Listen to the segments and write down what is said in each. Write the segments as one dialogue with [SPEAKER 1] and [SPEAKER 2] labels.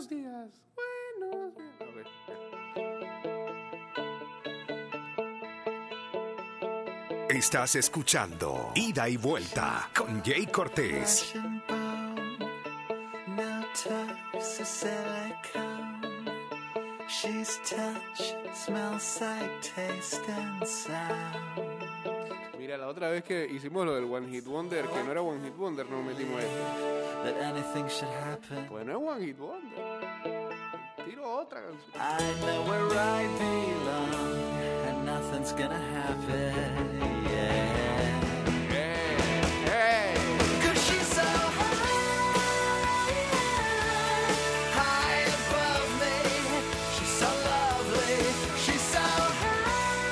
[SPEAKER 1] Buenos días. Buenos días. Ok.
[SPEAKER 2] Estás escuchando Ida y Vuelta con Jay Cortés.
[SPEAKER 3] No. She's touch, smells like taste and sound.
[SPEAKER 1] Mira, la otra vez que hicimos lo del One Hit Wonder, que no era One Hit Wonder, nos metimos esto.
[SPEAKER 3] That anything should happen.
[SPEAKER 1] Pues no es One Hit Wonder. Tiro otra canción.
[SPEAKER 3] I know where I belong, and nothing's gonna happen. Yeah.
[SPEAKER 1] ¡Ey! ¡Ey!
[SPEAKER 3] Cause she's so high, high above me. She's so lovely. She's so high,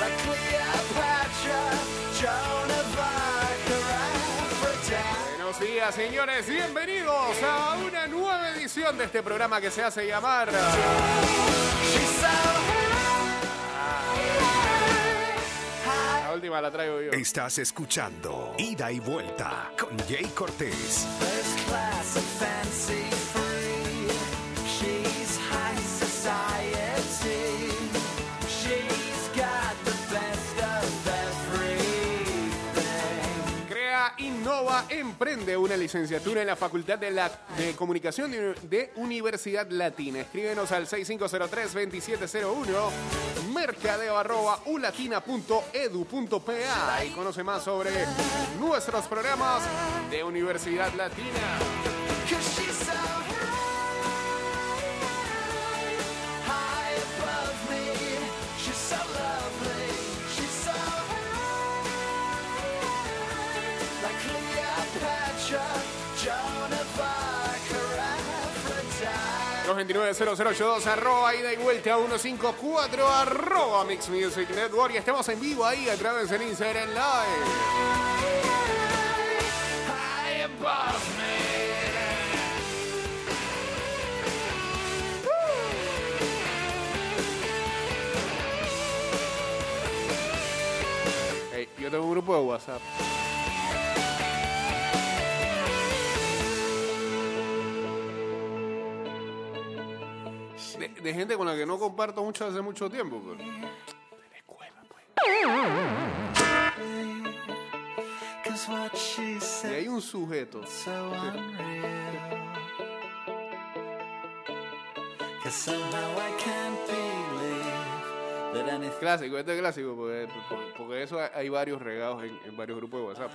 [SPEAKER 3] like Cleopatra, Joan of Arc, or Aphrodite.
[SPEAKER 1] Buenos días, señores. Bienvenidos a una nueva edición de este programa que se hace llamar.
[SPEAKER 3] High,
[SPEAKER 1] La última la traigo yo.
[SPEAKER 2] Estás escuchando Ida y Vuelta con Jay Cortés.
[SPEAKER 3] first class and fancy
[SPEAKER 1] emprende una licenciatura en la Facultad de, la, de Comunicación de, Universidad Latina. Escríbenos al 6503-2701, mercadeo ulatina.edu.pa y conoce más sobre nuestros programas de Universidad Latina. 229-0082, arroba ida y vuelta a 154, arroba Mix Music Network. Y estamos en vivo ahí a través del Instagram Live. Hey, yo tengo un grupo de WhatsApp. De, gente con la que no comparto mucho hace mucho tiempo, pero. De la escuela, pues. Y hay un sujeto. Clásico, este es clásico, porque, porque- eso hay- varios regados en, en varios grupos de WhatsApp.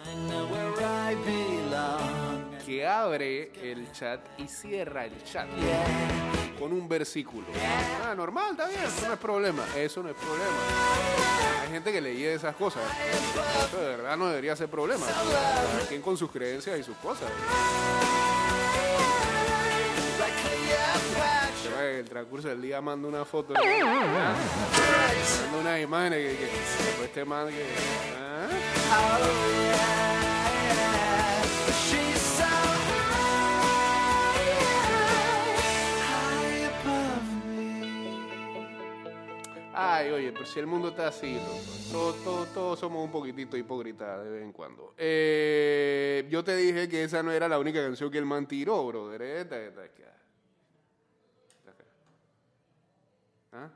[SPEAKER 1] Que abre el chat y cierra el chat
[SPEAKER 3] Yeah.
[SPEAKER 1] Con un versículo. Ah, normal, está bien, eso no es problema. Eso no es problema. Hay gente que lee esas cosas. Eso de verdad no debería ser problema. Cada quien con sus creencias y sus cosas. El transcurso del día manda una foto. ¿ah? Manda unas imágenes que, que después te manda que. ¿ah? Ay, oye, pero si el mundo está así, loco. Todos, todos, todos somos un poquitito hipócritas de vez en cuando. Eh, yo te dije que esa no era la única canción que el man tiró, brother. Esta, esta, esta. Esta. ¿Ah?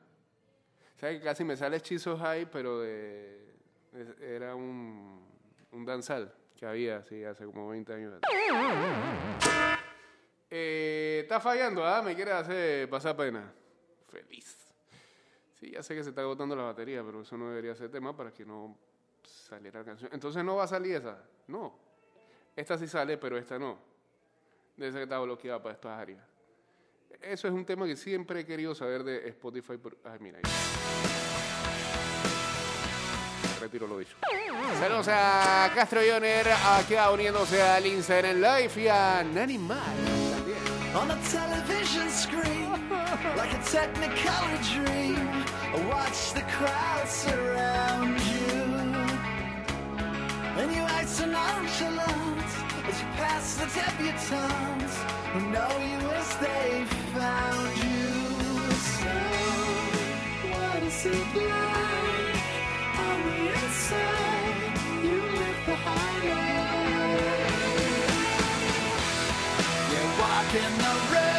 [SPEAKER 1] ¿Sabes que casi me sale Hechizo High, pero de, es- era un, un danzal que había, así, hace como 20 años. Eh, está fallando, ¿ah? Me quiere hacer pasar pena. Feliz. Sí, ya sé que se está agotando la batería, pero eso no debería ser tema para que no saliera la canción. Entonces no va a salir esa. No. Esta sí sale, pero esta no. Debe ser que está bloqueada para estas áreas. Eso es un tema que siempre he querido saber de Spotify. Por... Ay, mira. ahí. Retiro lo dicho. Saludos a Castro Joner, acá uniéndose al Instagram Live y a Nani Mal también.
[SPEAKER 3] Like a technicolor dream, I watch the crowd surround you. And you act so nonchalant as you pass the debutantes who know you as they found you. So, what is it like on the inside? You live the highlight. You're walking
[SPEAKER 1] gente, hoy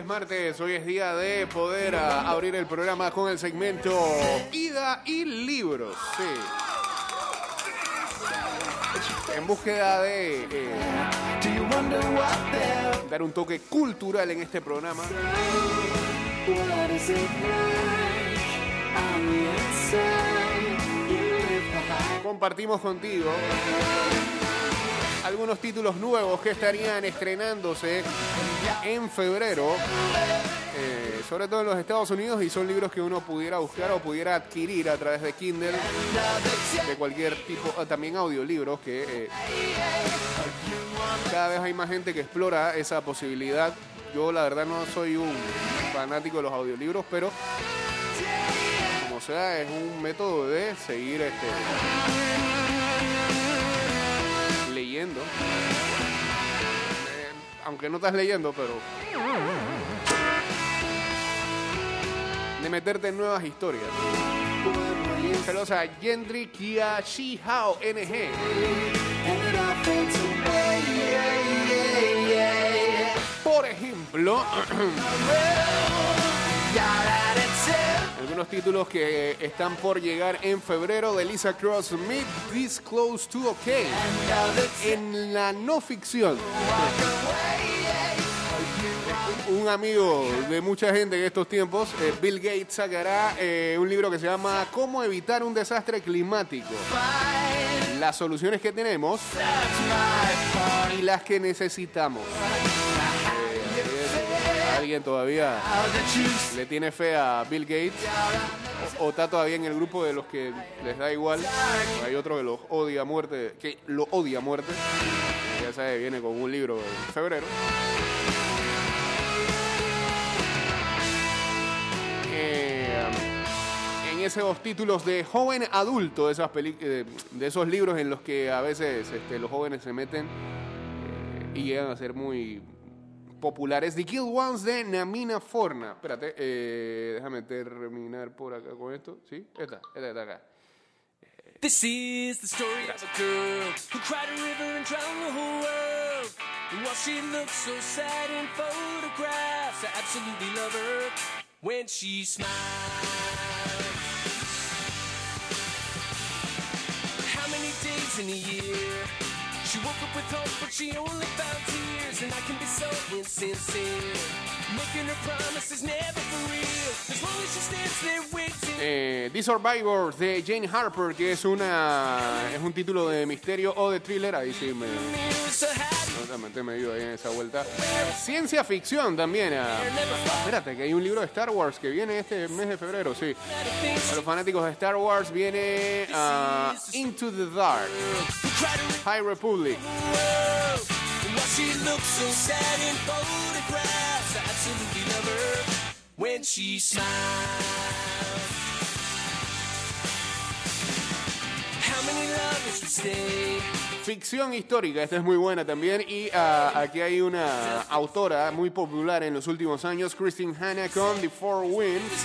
[SPEAKER 1] es martes, hoy es día de poder abrir el programa con el segmento Vida y Libros. En búsqueda de eh, dar un toque cultural en este programa, compartimos contigo algunos títulos nuevos que estarían estrenándose en febrero, eh, sobre todo en los Estados Unidos, y son libros que uno pudiera buscar o pudiera adquirir a través de Kindle, de cualquier tipo, también audiolibros, que eh, cada vez hay más gente que explora esa posibilidad. Yo la verdad no soy un fanático de los audiolibros, pero como sea, es un método de seguir este, Eh, aunque no estás leyendo, pero. De meterte en nuevas historias. Saludos a Yendri Kia Shi Hao NG.
[SPEAKER 3] and it
[SPEAKER 1] Algunos títulos que están por llegar en febrero de Lisa Cross Meet This Close to OK. En la no ficción. Un amigo de mucha gente en estos tiempos, eh, Bill Gates, sacará eh, un libro que se llama Cómo evitar un desastre climático. Las soluciones que tenemos y las que necesitamos. ¿Alguien todavía le tiene fe a Bill Gates? O, está todavía en el grupo de los que les da igual? Hay otro que los odia muerte, que lo odia a muerte. Ya sabe, viene con un libro en febrero. Eh, en esos títulos de joven adulto, de, esas eh, de esos libros en los que a veces este, los jóvenes se meten eh, y llegan a ser muy populares. The Kill Ones de Namina Forna. Espérate, eh, déjame terminar por acá con esto. ¿Sí? Esta, esta está acá.
[SPEAKER 4] This is the story of a girl who cried a river and drowned the whole world. And while she looks so sad in photographs, I absolutely love her when she smiles. How many days in a year? Up with hope, but she only found tears. And I can be so insincere, making her promises never for real. As long as she stands there waiting.
[SPEAKER 1] Eh, The Survivors de Jane Harper, que es una es un título de misterio o de thriller. Ahí sí me. Totalmente me dio ahí en esa vuelta. Ciencia ficción también. ah. Espérate, que hay un libro de Star Wars que viene este mes de febrero, sí. Para los fanáticos de Star Wars viene ah, Into the Dark, High Republic.
[SPEAKER 4] And she looks so sad in photographs, I absolutely love her when she smiles. How many lovers would stay?
[SPEAKER 1] Ficción histórica, esta es muy buena también. Y ah, aquí hay una autora muy popular en los últimos años, Christine Hanna con The Four Winds.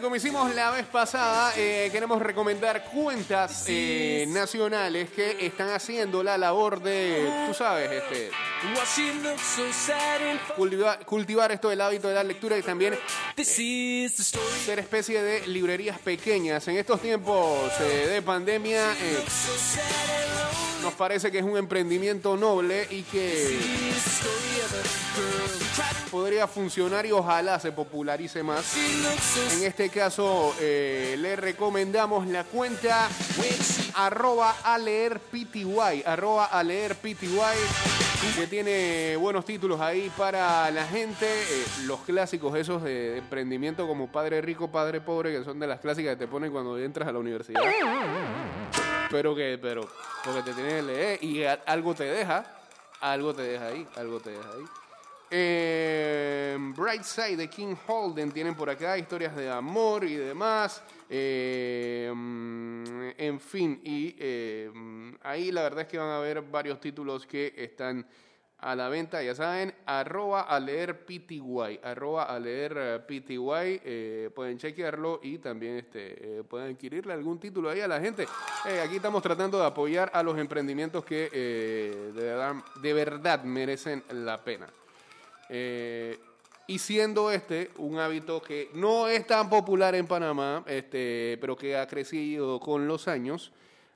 [SPEAKER 1] y como hicimos la vez pasada, eh, queremos recomendar cuentas eh, nacionales que están haciendo la labor de, tú sabes, este, cultivar, cultivar esto del hábito de la lectura y también
[SPEAKER 4] story.
[SPEAKER 1] ser especie de librerías pequeñas. En estos tiempos eh, de pandemia, parece que es un emprendimiento noble y que podría funcionar y ojalá se popularice más. En este caso, eh, le recomendamos la cuenta arroba a leer PTY, arroba a leer PTY, que tiene buenos títulos ahí para la gente, eh, los clásicos esos de emprendimiento como Padre Rico, Padre Pobre, que son de las clásicas que te ponen cuando entras a la universidad. Pero que, pero, porque te tienes que leer y algo te deja, algo te deja ahí, algo te deja ahí. Eh, Bright Side de King Holden tienen por acá historias de amor y demás. Mm, en fin, y mm, ahí la verdad es que van a haber varios títulos que están a la venta, ya saben, arroba a leer PTY, arroba a leer eh, PTY, eh, pueden chequearlo y también este, eh, pueden adquirirle algún título ahí a la gente. Aquí estamos tratando de apoyar a los emprendimientos que de, verdad, de verdad merecen la pena. Y siendo este un hábito que no es tan popular en Panamá, este, pero que ha crecido con los años,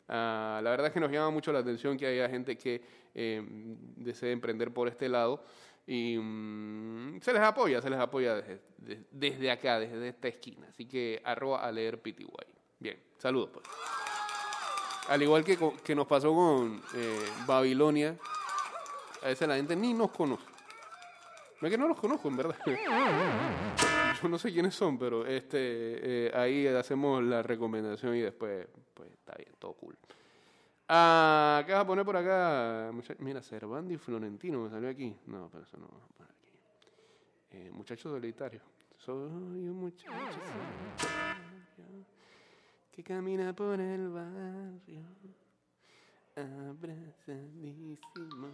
[SPEAKER 1] ah, la verdad es que nos llama mucho la atención que haya gente que eh, desee emprender por este lado. Y mm, se les apoya, se les apoya desde, de- desde acá, desde esta esquina. Así que arroba a leer PTY. Bien, saludos pues. Al igual que, que nos pasó con eh, Babilonia, a veces la gente ni nos conoce. No es que no los conozco, en verdad. Yo no sé quiénes son, pero este eh, ahí hacemos la recomendación y después, pues está bien, todo cool. Ah, ¿Qué vas a poner por acá? Mira, Cervando y Florentino me salió aquí. No, pero eso no vamos a poner aquí. Eh, muchacho solitario. Soy un muchacho solitario que camina por el barrio. Abrazadísimo,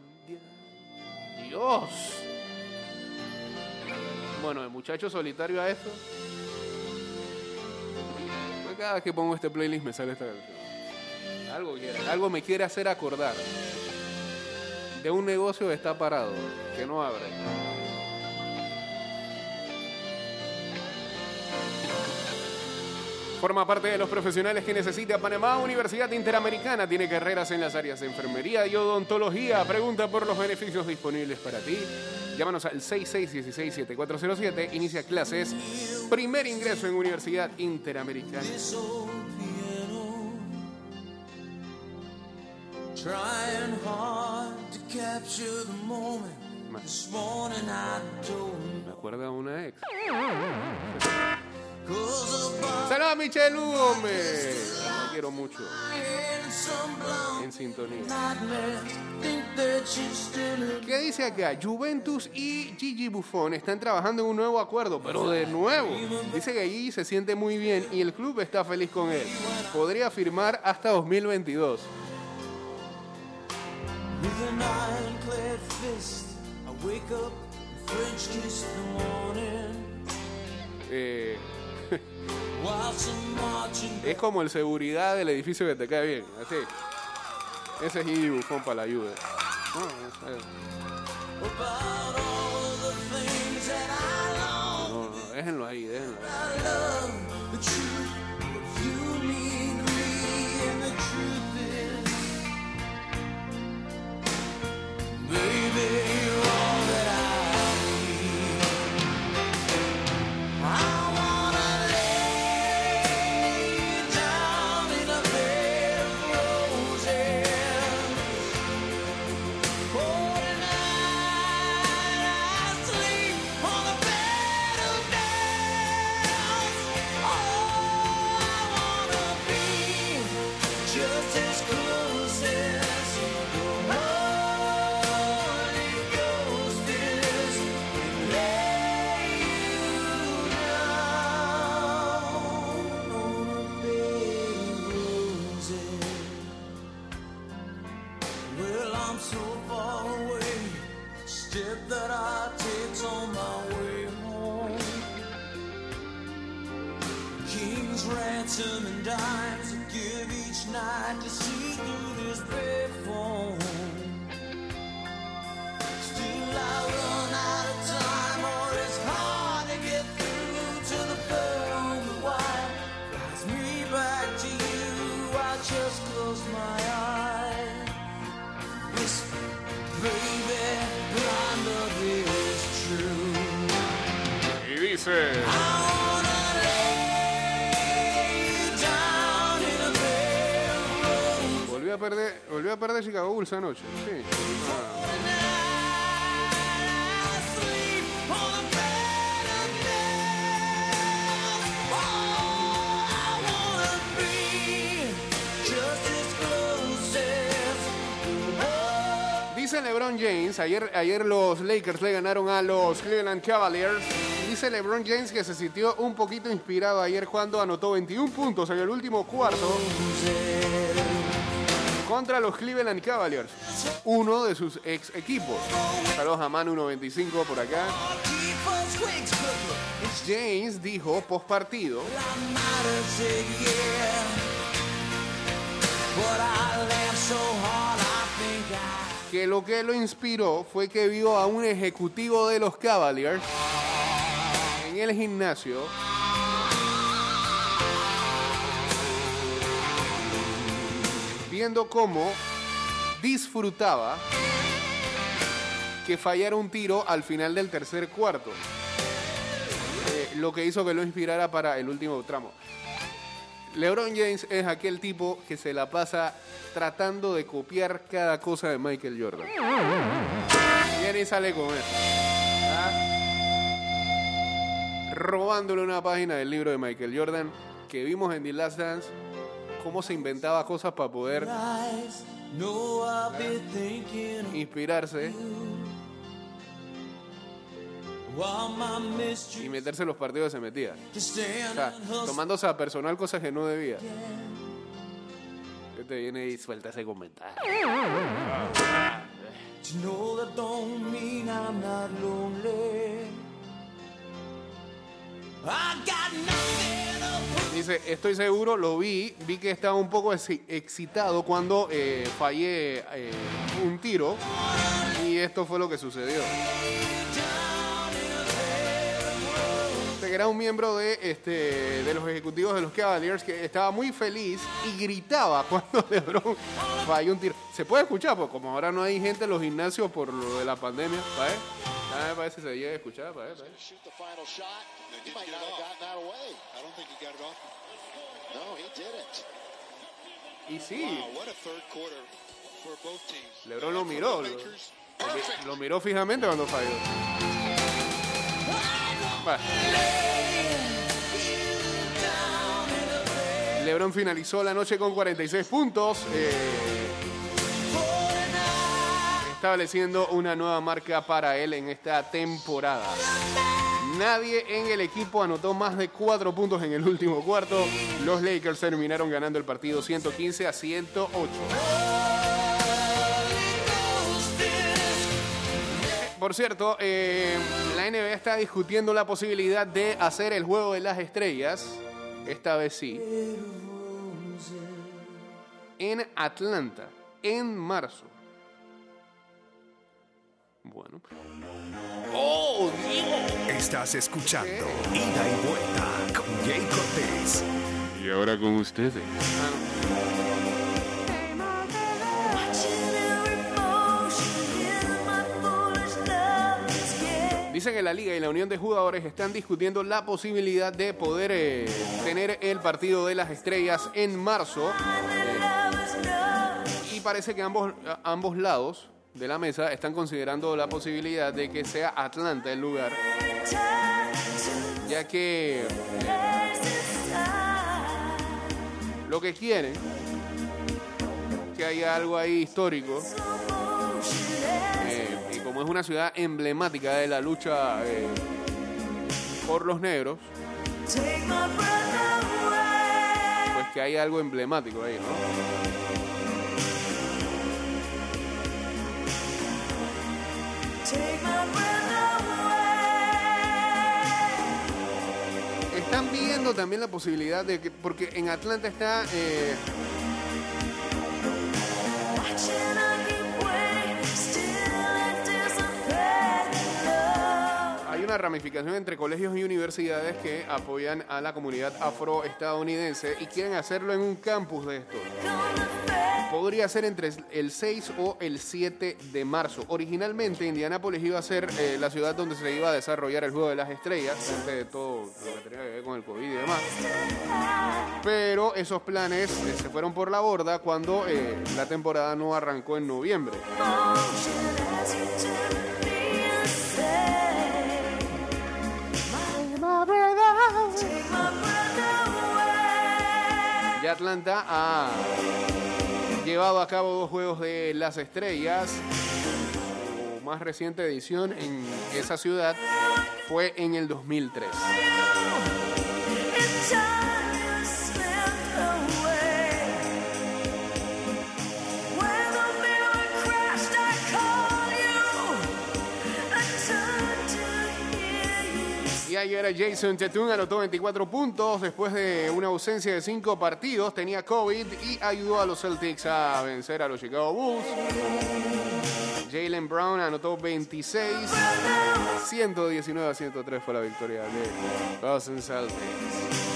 [SPEAKER 1] Dios. Bueno, de muchacho solitario a esto. Cada vez que pongo este playlist me sale esta canción. Algo quiere, algo me quiere hacer acordar de un negocio que está parado, que no abre. Forma parte de los profesionales que necesita Panamá Universidad Interamericana. Tiene carreras en las áreas de enfermería y odontología. Pregunta por los beneficios disponibles para ti. Llámanos al 6616-7407. Inicia clases. Primer ingreso en Universidad Interamericana. Me acuerda a una ex. ¡Saludos a Michelle Hugo, hombre! La quiero mucho. En sintonía. ¿Qué dice acá? Juventus y Gigi Buffon están trabajando en un nuevo acuerdo, pero de nuevo. Dice que Gigi se siente muy bien y el club está feliz con él. Podría firmar hasta 2022.
[SPEAKER 4] with an ironclad fist. I wake up and French kiss the morning
[SPEAKER 1] Eh, es como el seguridad del edificio que te cae bien. Así. Ese es Gigi Buffon para la Juve. No, déjenlo ahí, déjenlo ahí.
[SPEAKER 4] Y
[SPEAKER 1] dice... Volvió a perder, volvió a perder Chicago Bulls anoche. Sí. Ah. LeBron James, ayer, ayer los Lakers le ganaron a los Cleveland Cavaliers. Dice LeBron James que se sintió un poquito inspirado ayer cuando anotó 21 puntos en el último cuarto contra los Cleveland Cavaliers, uno de sus ex equipos. Saludos a Manu 95 por acá. James dijo post partido que lo que lo inspiró fue que vio a un ejecutivo de los Cavaliers en el gimnasio viendo cómo disfrutaba que fallara un tiro al final del tercer cuarto. Eh, lo que hizo que lo inspirara para el último tramo. LeBron James es aquel tipo que se la pasa tratando de copiar cada cosa de Michael Jordan. Viene y sale con eso. Robándole una página del libro de Michael Jordan que vimos en The Last Dance, cómo se inventaba cosas para poder inspirarse y meterse en los partidos que se metía. O sea, tomándose a personal cosas que no debía. Que te viene y suelta ese comentario. Dice, estoy seguro, lo vi, vi que estaba un poco exci- excitado cuando eh, fallé eh, un tiro y esto fue lo que sucedió. Que era un miembro de, este, de los ejecutivos de los Cavaliers que estaba muy feliz y gritaba cuando LeBron falló un tiro. Se puede escuchar, porque como ahora no hay gente en los gimnasios por lo de la pandemia, ¿para ver? A ver, parece que se llega a escuchar,
[SPEAKER 5] didn't.
[SPEAKER 1] Y sí. LeBron lo miró, lo, lo miró fijamente cuando falló. LeBron finalizó la noche con 46 puntos, eh, estableciendo una nueva marca para él en esta temporada. Nadie en el equipo anotó más de 4 puntos en el último cuarto. Los Lakers terminaron ganando el partido 115 a 108. Por cierto, eh, la NBA está discutiendo la posibilidad de hacer el juego de las estrellas, esta vez sí, en Atlanta, en marzo. Bueno. ¡Oh, Dios!
[SPEAKER 2] Estás escuchando Ida y Vuelta con Jay Cortés.
[SPEAKER 1] Y ahora con ustedes. Dicen que la liga y la unión de jugadores están discutiendo la posibilidad de poder eh, tener el partido de las estrellas en marzo. Eh, y parece que ambos, ambos lados de la mesa están considerando la posibilidad de que sea Atlanta el lugar, ya que lo que quieren que haya algo ahí histórico eh, como es una ciudad emblemática de la lucha eh, por los negros pues que haya algo emblemático ahí ¿no? están viendo también la posibilidad de que porque en Atlanta está eh, una ramificación entre colegios y universidades que apoyan a la comunidad afroestadounidense y quieren hacerlo en un campus de estos. podría ser entre el 6 o el 7 de marzo. Originalmente Indianápolis iba a ser eh, la ciudad donde se iba a desarrollar el Juego de las Estrellas, antes de todo lo que tenía que ver con el COVID y demás. Pero esos planes eh, se fueron por la borda cuando eh, la temporada no arrancó en noviembre. Atlanta ha llevado a cabo dos Juegos de las Estrellas. Su más reciente edición en esa ciudad fue en el 2003. Ayer Jason Tatum anotó 24 puntos después de una ausencia de 5 partidos. Tenía COVID y ayudó a los Celtics a vencer a los Chicago Bulls. Jalen Brown anotó 26. 119 a 103 fue la victoria de Boston Celtics.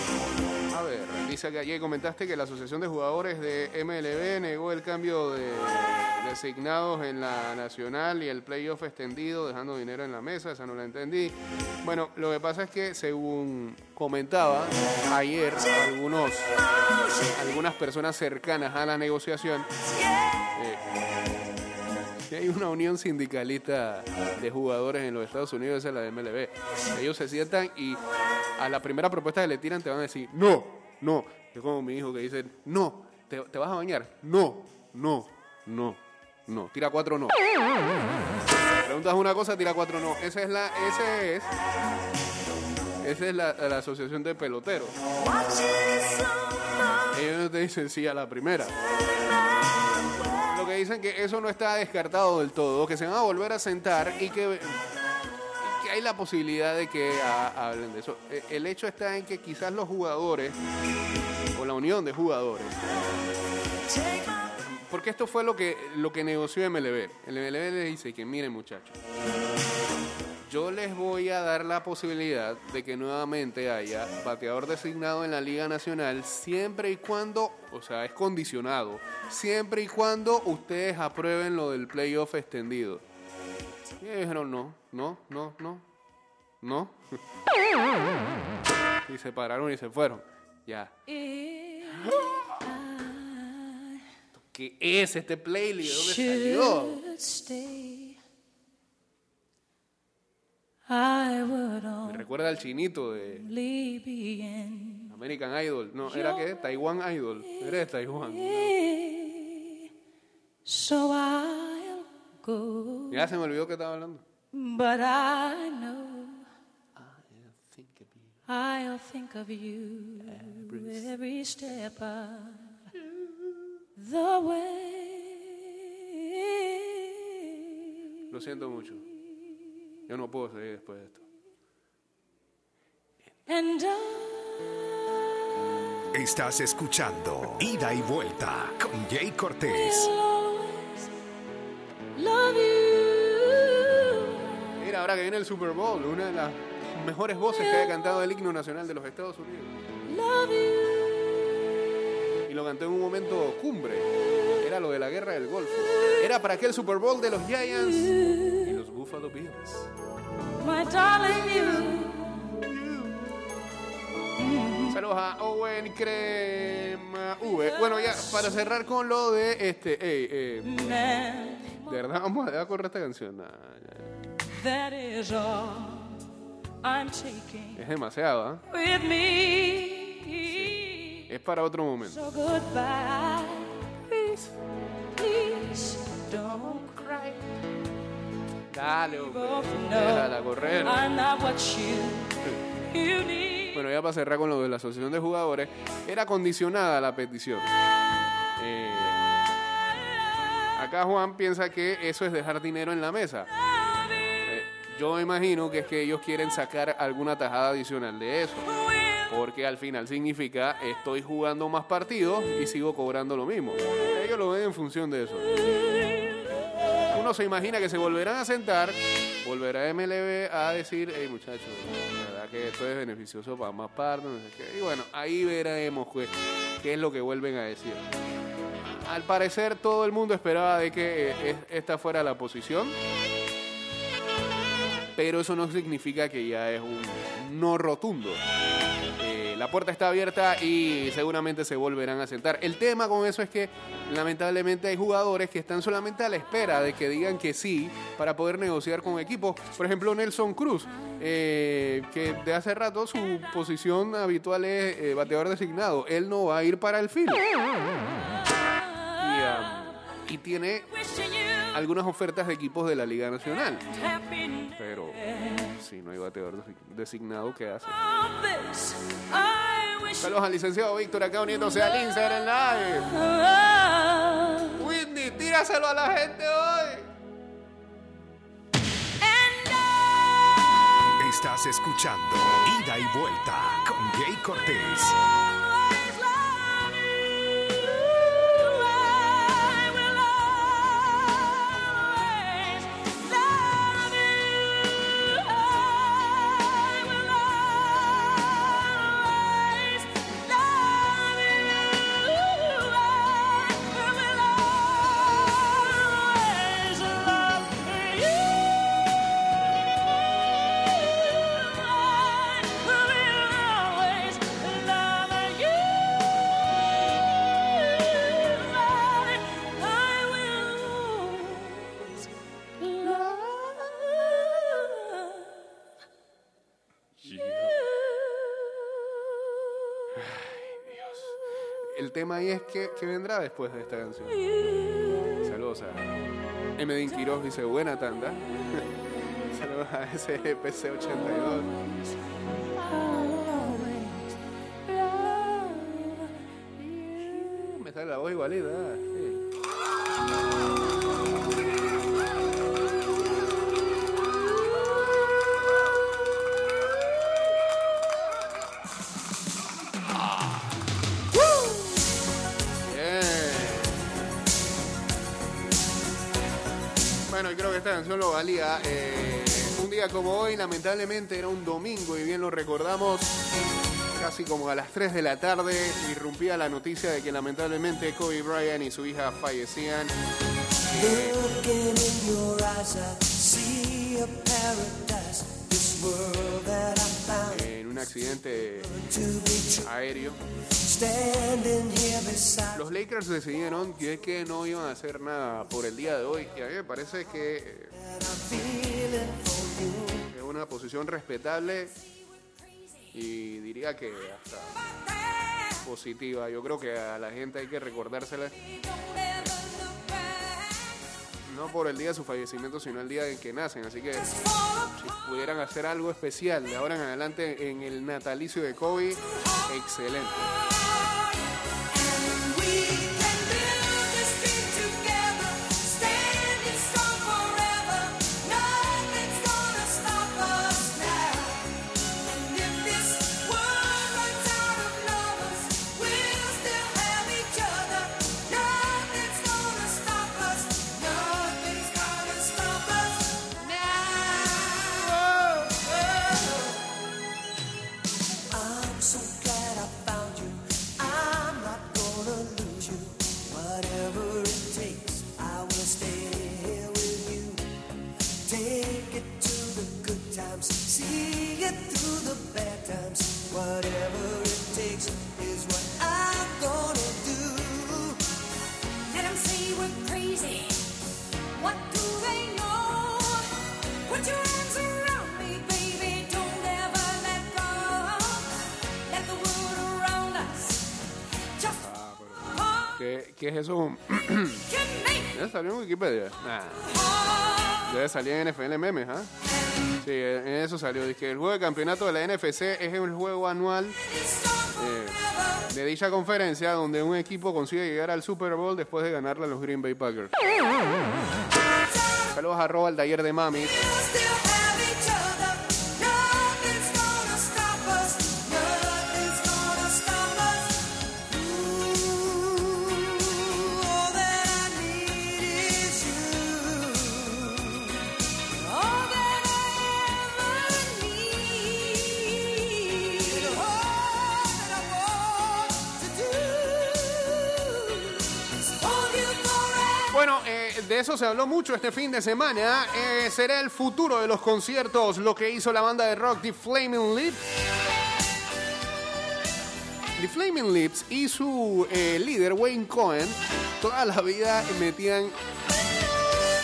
[SPEAKER 1] A ver, dice que ayer comentaste que la Asociación de Jugadores de MLB negó el cambio de designados en la nacional y el playoff extendido, dejando dinero en la mesa, esa no la entendí. Bueno, lo que pasa es que según comentaba ayer algunos, algunas personas cercanas a la negociación, eh, hay una unión sindicalista de jugadores en los Estados Unidos, esa es la de MLB. Ellos se sientan y a la primera propuesta que le tiran te van a decir, no, no. Es como mi hijo que dice, no, ¿te, vas a bañar? No, no, no, no. Tira cuatro no. Preguntas una cosa, tira cuatro no. Esa es la, ese es, esa es la, asociación de peloteros. Ellos te dicen sí a la primera. Lo que dicen que eso no está descartado del todo, que se van a volver a sentar y que hay la posibilidad de que ah, hablen de eso. Eh, El hecho está en que quizás los jugadores, o la unión de jugadores, porque esto fue lo que, lo que negoció MLB. El MLB le dice que miren muchachos, yo les voy a dar la posibilidad de que nuevamente haya bateador designado en la Liga Nacional siempre y cuando, o sea, es condicionado, siempre y cuando ustedes aprueben lo del playoff extendido. Y dijeron no, no, no, no, no. y se pararon y se fueron. Ya. ¿Qué es este playlist? ¿De dónde salió? Me recuerda al chinito de American Idol. No, ¿era qué? Taiwan Idol. Era de Taiwán. Ya se me olvidó que estaba hablando.
[SPEAKER 6] But I know I'll think of you every step of the way.
[SPEAKER 1] Lo siento mucho. Yo no puedo seguir después de esto.
[SPEAKER 6] And I
[SPEAKER 2] Estás escuchando Ida y Vuelta con Jay Cortés.
[SPEAKER 1] Ahora que viene el Super Bowl, una de las mejores voces que haya cantado el himno nacional de los Estados Unidos. Y lo cantó en un momento cumbre. Era lo de la guerra del Golfo. Era para aquel Super Bowl de los Giants y los Buffalo Bills. Saludos a Owen Crema V. Bueno, ya para cerrar con lo de este. eh, de verdad, vamos a correr esta canción. Nah.
[SPEAKER 6] That is all I'm taking
[SPEAKER 1] Es demasiado, ¿ah?
[SPEAKER 6] with me.
[SPEAKER 1] Es para otro momento.
[SPEAKER 6] So goodbye. Please, please don't cry.
[SPEAKER 1] Dale, Déjala correr.
[SPEAKER 6] I'm not what you, you need.
[SPEAKER 1] Bueno, ya para cerrar con lo de la asociación de jugadores, era condicionada la petición. Eh, acá Juan piensa que eso es dejar dinero en la mesa. Yo imagino que es que ellos quieren sacar alguna tajada adicional de eso. Porque al final significa estoy jugando más partidos y sigo cobrando lo mismo. Ellos lo ven en función de eso. Uno se imagina que se volverán a sentar, volverá MLB a decir, hey muchachos, la verdad que esto es beneficioso para más partes. Y bueno, ahí veremos pues, qué es lo que vuelven a decir. Al parecer todo el mundo esperaba de que eh, es- esta fuera la posición. Pero eso no significa que ya es un no rotundo. Eh, la puerta está abierta y seguramente se volverán a sentar. El tema con eso es que lamentablemente hay jugadores que están solamente a la espera de que digan que sí para poder negociar con equipos. Por ejemplo, Nelson Cruz, eh, que de hace rato su posición habitual es eh, bateador designado. Él no va a ir para el field. Y, ah, y tiene algunas ofertas de equipos de la Liga Nacional. Pero si no hay bateador desi- designado, ¿qué hace? Saludos al licenciado Víctor acá uniéndose al Instagram Live. Whitney, tíraselo a la gente hoy.
[SPEAKER 6] Estás escuchando Ida y Vuelta con Jay Cortés.
[SPEAKER 1] El tema ahí es que, que vendrá después de esta canción. Saludos a Emedin Quiroz, dice buena tanda. Saludos a SPC82. Me sale la voz igualita. Esta canción lo valía. Eh, un día como hoy, lamentablemente era un domingo y bien lo recordamos. Casi como a las 3 de la tarde irrumpía la noticia de que lamentablemente Kobe Bryant y su hija fallecían accidente aéreo. Los Lakers decidieron que, que no iban a hacer nada por el día de hoy y a mí me parece que es una posición respetable y diría que hasta positiva. Yo creo que a la gente hay que recordársela no por el día de su fallecimiento, sino el día en que nacen. Así que si pudieran hacer algo especial de ahora en adelante en el natalicio de Kobe, excelente. ¿Qué, es eso? ¿Ya salió en Wikipedia? Nah. Debe salir en NFL Memes, ¿ah? Sí, en eso salió. Dice que el juego de campeonato de la NFC es el juego anual eh, de dicha conferencia donde un equipo consigue llegar al Super Bowl después de ganarle a los Green Bay Packers. Saludos a Rob al taller de Mami. De eso se habló mucho este fin de semana. Eh, será el futuro de los conciertos lo que hizo la banda de rock The Flaming Lips. The Flaming Lips y su eh, líder Wayne Cohen toda la vida metían...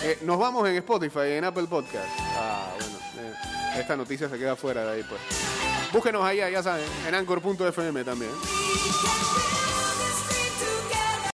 [SPEAKER 1] Eh, nos vamos en Spotify, en Apple Podcast. Ah, bueno. esta noticia se queda fuera de ahí, pues. Búsquenos allá, ya saben, en anchor.fm también.